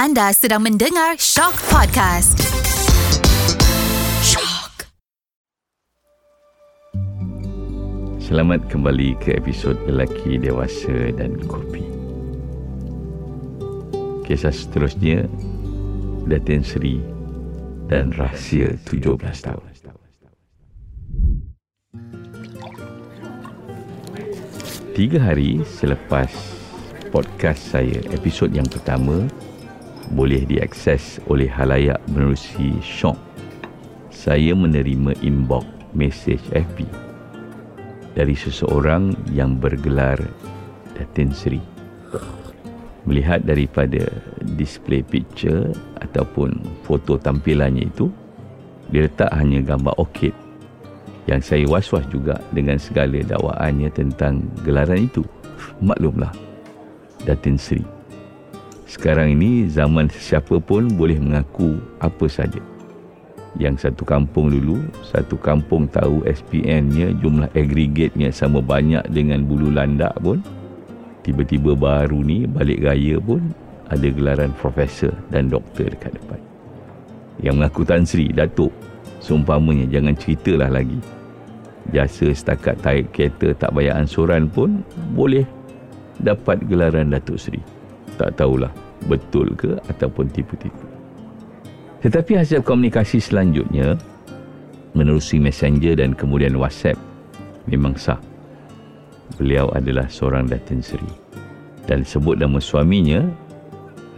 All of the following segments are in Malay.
Anda sedang mendengar Shock Podcast. Shock. Selamat kembali ke episod Lelaki Dewasa dan Kopi. Kisah seterusnya Datin Seri dan Rahsia 17 tahun. Tiga hari selepas podcast saya, episod yang pertama boleh diakses oleh halayak menerusi Shock. Saya menerima inbox mesej FB dari seseorang yang bergelar Datin Seri. Melihat daripada display picture ataupun foto tampilannya itu, dia letak hanya gambar orchid yang saya was-was juga dengan segala dakwaannya tentang gelaran itu. Maklumlah, Datin Seri. Sekarang ini zaman siapa pun boleh mengaku apa saja. Yang satu kampung dulu, satu kampung tahu SPN-nya, jumlah aggregate-nya sama banyak dengan bulu landak pun, tiba-tiba baru ni balik raya pun ada gelaran profesor dan doktor dekat depan. Yang mengaku Tan Sri, Datuk, seumpamanya jangan ceritalah lagi. Jasa setakat tarik kereta tak bayar ansuran pun boleh dapat gelaran Datuk Seri. Tak tahulah betul ke ataupun tipu-tipu. Tetapi hasil komunikasi selanjutnya menerusi messenger dan kemudian WhatsApp memang sah. Beliau adalah seorang Datin Seri. Dan sebut nama suaminya,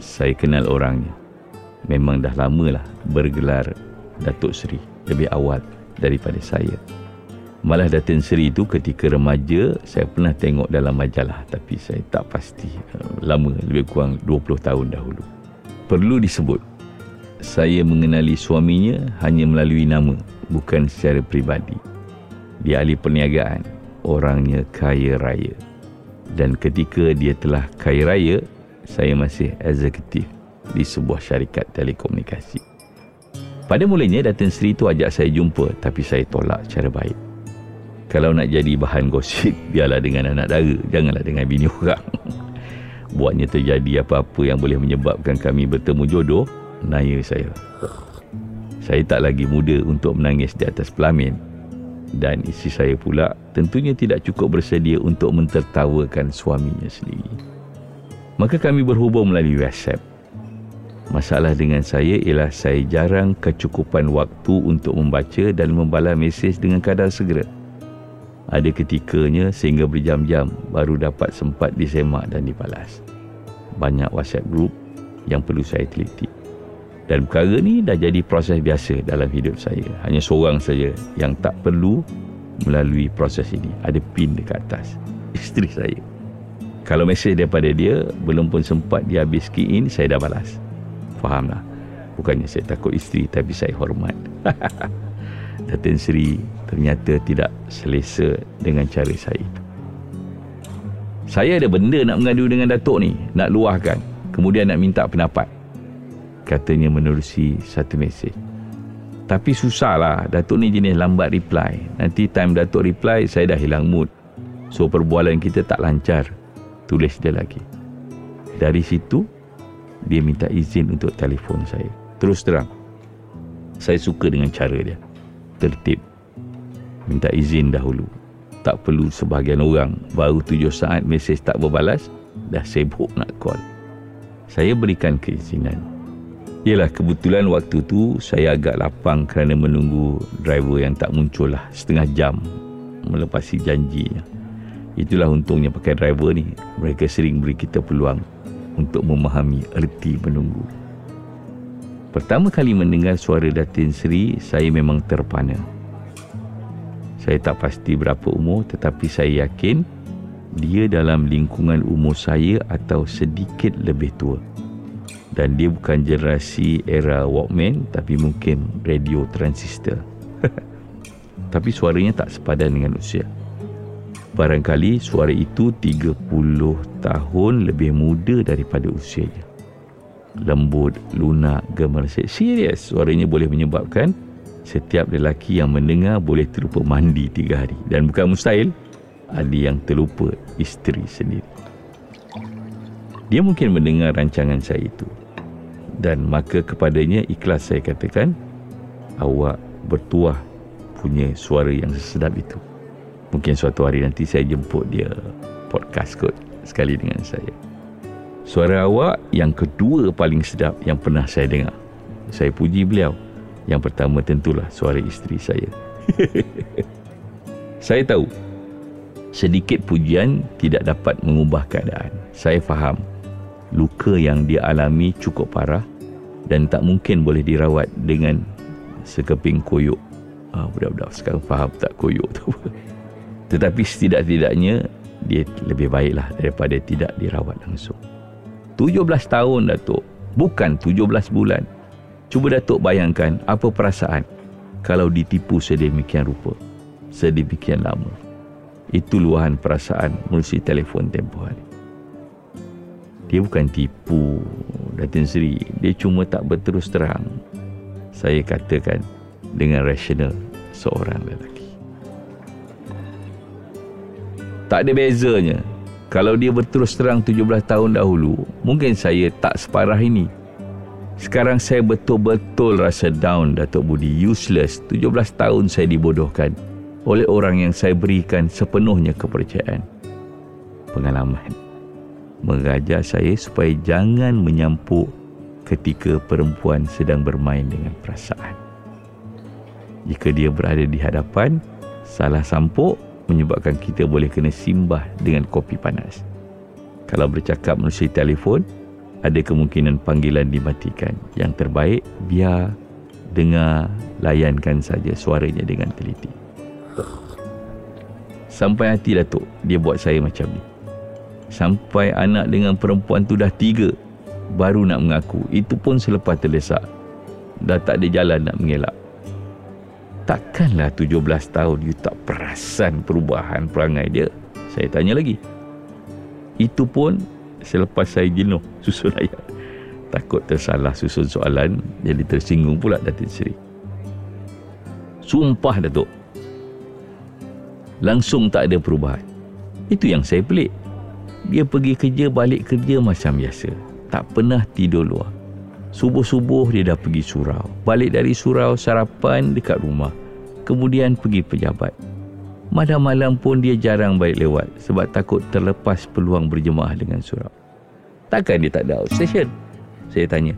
saya kenal orangnya. Memang dah lamalah bergelar Datuk Seri lebih awal daripada saya. Malah Datin Seri itu ketika remaja saya pernah tengok dalam majalah tapi saya tak pasti lama lebih kurang 20 tahun dahulu. Perlu disebut saya mengenali suaminya hanya melalui nama bukan secara peribadi. Dia ahli perniagaan, orangnya kaya raya. Dan ketika dia telah kaya raya, saya masih eksekutif di sebuah syarikat telekomunikasi. Pada mulanya Datin Sri itu ajak saya jumpa tapi saya tolak secara baik. Kalau nak jadi bahan gosip, biarlah dengan anak dara, janganlah dengan bini orang. Buatnya terjadi apa-apa yang boleh menyebabkan kami bertemu jodoh, naya saya. Saya tak lagi muda untuk menangis di atas pelamin. Dan isteri saya pula tentunya tidak cukup bersedia untuk mentertawakan suaminya sendiri. Maka kami berhubung melalui WhatsApp. Masalah dengan saya ialah saya jarang kecukupan waktu untuk membaca dan membalas mesej dengan kadar segera. Ada ketikanya sehingga berjam-jam baru dapat sempat disemak dan dibalas. Banyak WhatsApp group yang perlu saya teliti. Dan perkara ni dah jadi proses biasa dalam hidup saya. Hanya seorang saja yang tak perlu melalui proses ini. Ada pin dekat atas. Isteri saya. Kalau mesej daripada dia, belum pun sempat dia habis key in, saya dah balas. Fahamlah. Bukannya saya takut isteri, tapi saya hormat. Datin Seri ternyata tidak selesa dengan cara saya Saya ada benda nak mengadu dengan Datuk ni, nak luahkan. Kemudian nak minta pendapat katanya menerusi satu mesej. Tapi susahlah, Datuk ni jenis lambat reply. Nanti time Datuk reply, saya dah hilang mood. So, perbualan kita tak lancar. Tulis dia lagi. Dari situ, dia minta izin untuk telefon saya. Terus terang, saya suka dengan cara dia. Tertib. Minta izin dahulu. Tak perlu sebahagian orang baru tujuh saat mesej tak berbalas, dah sibuk nak call. Saya berikan keizinan. Yelah kebetulan waktu tu saya agak lapang kerana menunggu driver yang tak muncul lah setengah jam melepasi janjinya. Itulah untungnya pakai driver ni. Mereka sering beri kita peluang untuk memahami erti menunggu. Pertama kali mendengar suara Datin Seri, saya memang terpana. Saya tak pasti berapa umur tetapi saya yakin dia dalam lingkungan umur saya atau sedikit lebih tua dan dia bukan generasi era Walkman tapi mungkin radio transistor. tapi suaranya tak sepadan dengan usia. Barangkali suara itu 30 tahun lebih muda daripada usianya. Lembut, lunak, gemersik. Serius suaranya boleh menyebabkan setiap lelaki yang mendengar boleh terlupa mandi tiga hari. Dan bukan mustahil, ada yang terlupa isteri sendiri. Dia mungkin mendengar rancangan saya itu. Dan maka kepadanya ikhlas saya katakan, awak bertuah punya suara yang sedap itu. Mungkin suatu hari nanti saya jemput dia podcast kot sekali dengan saya. Suara awak yang kedua paling sedap yang pernah saya dengar. Saya puji beliau. Yang pertama tentulah suara isteri saya. saya tahu sedikit pujian tidak dapat mengubah keadaan. Saya faham luka yang dia alami cukup parah dan tak mungkin boleh dirawat dengan sekeping koyok. Ah, budak-budak sekarang faham tak koyok tu. Tetapi setidak-tidaknya dia lebih baiklah daripada tidak dirawat langsung. 17 tahun Datuk, bukan 17 bulan. Cuba Datuk bayangkan apa perasaan kalau ditipu sedemikian rupa, sedemikian lama. Itu luahan perasaan melalui telefon tempoh hari. Dia bukan tipu Datin Seri. Dia cuma tak berterus terang. Saya katakan dengan rasional seorang lelaki. Tak ada bezanya. Kalau dia berterus terang 17 tahun dahulu, mungkin saya tak separah ini. Sekarang saya betul-betul rasa down Datuk Budi. Useless. 17 tahun saya dibodohkan oleh orang yang saya berikan sepenuhnya kepercayaan. Pengalaman mengajar saya supaya jangan menyampuk ketika perempuan sedang bermain dengan perasaan. Jika dia berada di hadapan, salah sampuk menyebabkan kita boleh kena simbah dengan kopi panas. Kalau bercakap melalui telefon, ada kemungkinan panggilan dimatikan. Yang terbaik, biar dengar, layankan saja suaranya dengan teliti. Sampai hati Datuk, dia buat saya macam ni. Sampai anak dengan perempuan tu dah tiga Baru nak mengaku Itu pun selepas terdesak Dah tak ada jalan nak mengelak Takkanlah 17 tahun You tak perasan perubahan perangai dia Saya tanya lagi Itu pun Selepas saya jenuh susun ayat Takut tersalah susun soalan Jadi tersinggung pula Datin Seri Sumpah Datuk Langsung tak ada perubahan Itu yang saya pelik dia pergi kerja balik kerja macam biasa. Tak pernah tidur luar. Subuh-subuh dia dah pergi surau. Balik dari surau sarapan dekat rumah. Kemudian pergi pejabat. Malam-malam pun dia jarang balik lewat sebab takut terlepas peluang berjemaah dengan surau. Takkan dia tak ada outstation? Saya tanya.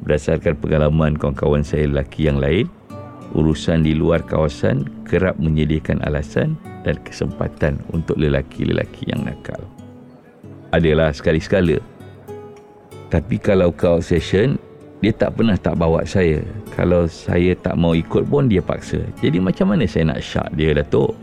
Berdasarkan pengalaman kawan-kawan saya lelaki yang lain, urusan di luar kawasan kerap menyediakan alasan dan kesempatan untuk lelaki-lelaki yang nakal adalah sekali-sekala. Tapi kalau kau session, dia tak pernah tak bawa saya. Kalau saya tak mau ikut pun dia paksa. Jadi macam mana saya nak syak dia Datuk?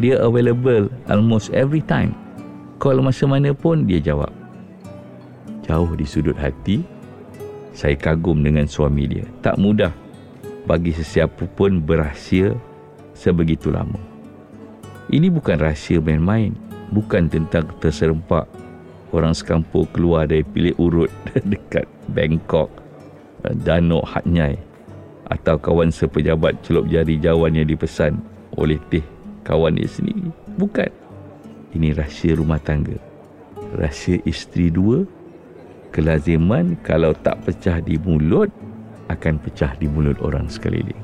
Dia available almost every time. Call masa mana pun dia jawab. Jauh di sudut hati, saya kagum dengan suami dia. Tak mudah bagi sesiapa pun berahsia sebegitu lama. Ini bukan rahsia main-main. Bukan tentang terserempak orang sekampung keluar dari pilih urut dekat Bangkok, Danok Hatnyai atau kawan sepejabat celup jari jawan yang dipesan oleh teh kawan dia sendiri. Bukan. Ini rahsia rumah tangga. Rahsia isteri dua. Kelaziman kalau tak pecah di mulut, akan pecah di mulut orang sekeliling.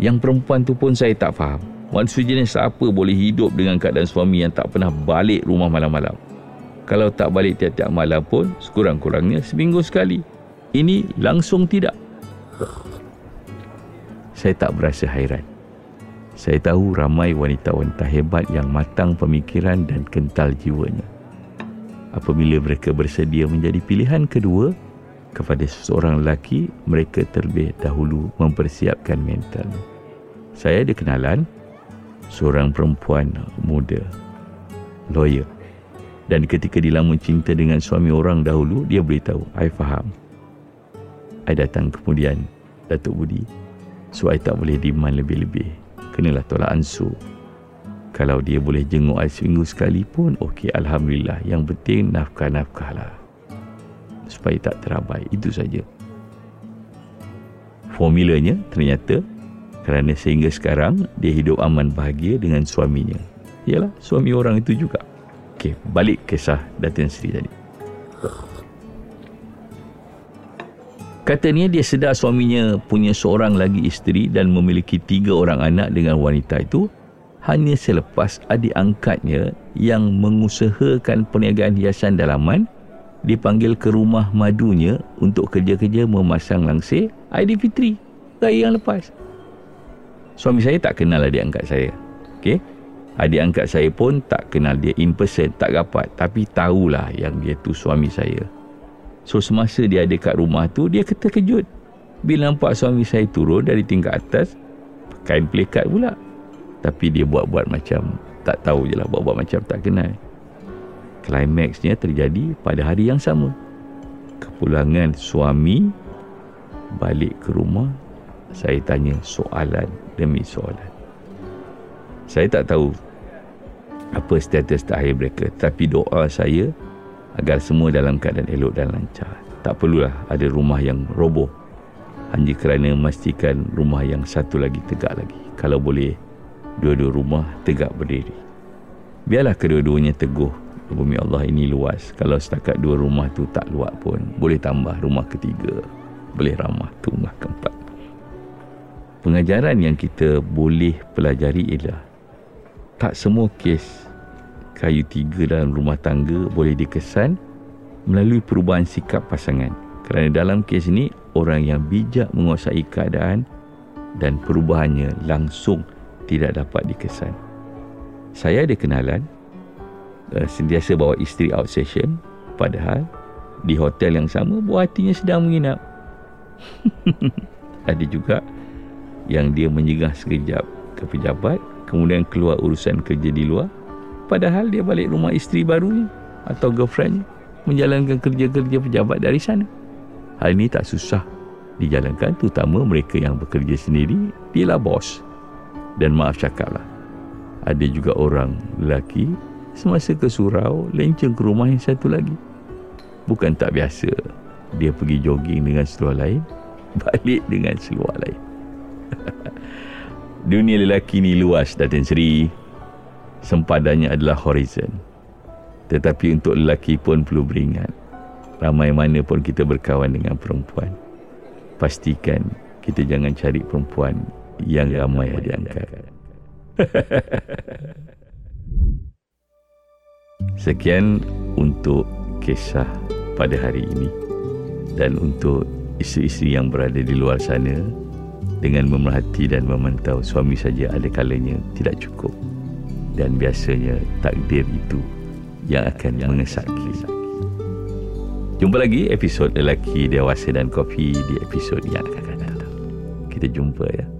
Yang perempuan tu pun saya tak faham. Manusia jenis apa boleh hidup dengan keadaan suami yang tak pernah balik rumah malam-malam? kalau tak balik tiap-tiap malam pun sekurang-kurangnya seminggu sekali. Ini langsung tidak. Saya tak berasa hairan. Saya tahu ramai wanita-wanita hebat yang matang pemikiran dan kental jiwanya. Apabila mereka bersedia menjadi pilihan kedua kepada seseorang lelaki, mereka terlebih dahulu mempersiapkan mental. Saya ada kenalan seorang perempuan muda, lawyer dan ketika dilama cinta dengan suami orang dahulu, dia beritahu, I faham. I datang kemudian, Datuk Budi. So, I tak boleh demand lebih-lebih. Kenalah tolak ansur. Kalau dia boleh jenguk I seminggu sekali pun, okey, Alhamdulillah. Yang penting, nafkah-nafkah lah. Supaya tak terabai. Itu saja. Formulanya, ternyata, kerana sehingga sekarang, dia hidup aman bahagia dengan suaminya. Yalah, suami orang itu juga. Okey, balik kisah Datin Sri tadi. Katanya dia sedar suaminya punya seorang lagi isteri dan memiliki tiga orang anak dengan wanita itu hanya selepas adik angkatnya yang mengusahakan perniagaan hiasan dalaman dipanggil ke rumah madunya untuk kerja-kerja memasang langsir Aidilfitri raya yang lepas. Suami saya tak kenal adik angkat saya. Okey. Adik angkat saya pun tak kenal dia in person, tak rapat. Tapi tahulah yang dia tu suami saya. So semasa dia ada kat rumah tu Dia terkejut Bila nampak suami saya turun dari tingkat atas Kain pelikat pula. Tapi dia buat-buat macam Tak tahu je lah Buat-buat macam tak kenal. Climaxnya terjadi pada hari yang sama. Kepulangan suami Balik ke rumah Saya tanya soalan demi soalan. Saya tak tahu Apa status terakhir mereka Tapi doa saya agar semua dalam keadaan elok dan lancar. Tak perlulah ada rumah yang roboh hanya kerana memastikan rumah yang satu lagi tegak lagi. Kalau boleh, dua-dua rumah tegak berdiri. Biarlah kedua-duanya teguh. Bumi Allah ini luas. Kalau setakat dua rumah tu tak luat pun, boleh tambah rumah ketiga. Boleh ramah tu rumah keempat. Pengajaran yang kita boleh pelajari ialah tak semua kes kayu tiga dalam rumah tangga boleh dikesan melalui perubahan sikap pasangan. Kerana dalam kes ini, orang yang bijak menguasai keadaan dan perubahannya langsung tidak dapat dikesan. Saya ada kenalan uh, sentiasa bawa isteri out session padahal di hotel yang sama buah hatinya sedang menginap. ada juga yang dia menyegah sekejap ke pejabat kemudian keluar urusan kerja di luar Padahal dia balik rumah isteri barunya atau girlfriend menjalankan kerja-kerja pejabat dari sana. Hal ini tak susah dijalankan terutama mereka yang bekerja sendiri dia lah bos. Dan maaf cakaplah. Ada juga orang lelaki semasa ke surau lenceng ke rumah yang satu lagi. Bukan tak biasa dia pergi jogging dengan seluar lain balik dengan seluar lain. Dunia lelaki ni luas Datin Seri sempadannya adalah horizon. Tetapi untuk lelaki pun perlu beringat. Ramai mana pun kita berkawan dengan perempuan. Pastikan kita jangan cari perempuan yang ramai ada angkat. Sekian untuk kisah pada hari ini. Dan untuk isteri-isteri yang berada di luar sana, dengan memerhati dan memantau suami saja ada kalanya tidak cukup dan biasanya takdir itu yang akan mengesaki. Jumpa lagi episod Lelaki Dewasa dan Kopi di episod yang akan datang. Kita jumpa ya.